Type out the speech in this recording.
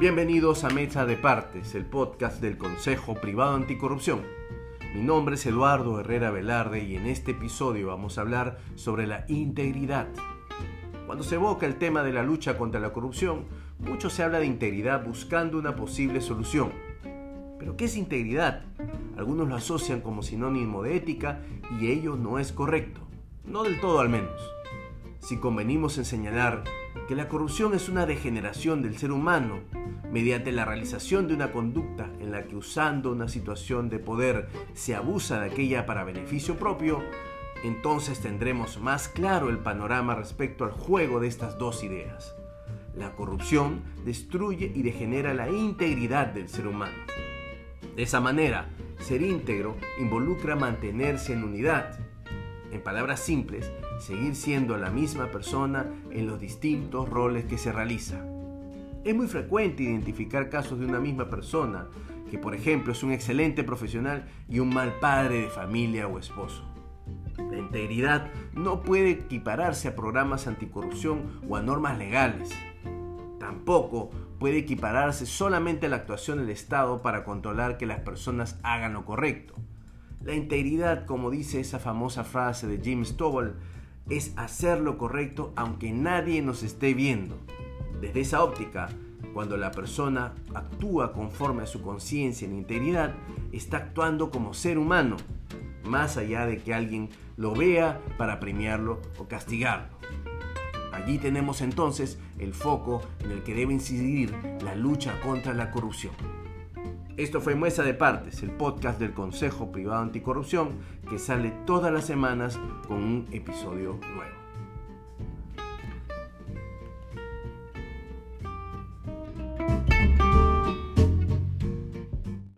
Bienvenidos a Mesa de Partes, el podcast del Consejo Privado Anticorrupción. Mi nombre es Eduardo Herrera Velarde y en este episodio vamos a hablar sobre la integridad. Cuando se evoca el tema de la lucha contra la corrupción, mucho se habla de integridad buscando una posible solución. Pero ¿qué es integridad? Algunos lo asocian como sinónimo de ética y ello no es correcto. No del todo al menos. Si convenimos en señalar que la corrupción es una degeneración del ser humano mediante la realización de una conducta en la que usando una situación de poder se abusa de aquella para beneficio propio, entonces tendremos más claro el panorama respecto al juego de estas dos ideas. La corrupción destruye y degenera la integridad del ser humano. De esa manera, ser íntegro involucra mantenerse en unidad. En palabras simples, seguir siendo la misma persona en los distintos roles que se realiza. Es muy frecuente identificar casos de una misma persona, que por ejemplo es un excelente profesional y un mal padre de familia o esposo. La integridad no puede equipararse a programas anticorrupción o a normas legales. Tampoco puede equipararse solamente a la actuación del Estado para controlar que las personas hagan lo correcto. La integridad, como dice esa famosa frase de Jim Stovall, es hacer lo correcto aunque nadie nos esté viendo. Desde esa óptica, cuando la persona actúa conforme a su conciencia en integridad, está actuando como ser humano, más allá de que alguien lo vea para premiarlo o castigarlo. Allí tenemos entonces el foco en el que debe incidir la lucha contra la corrupción. Esto fue Mesa de Partes, el podcast del Consejo Privado Anticorrupción que sale todas las semanas con un episodio nuevo.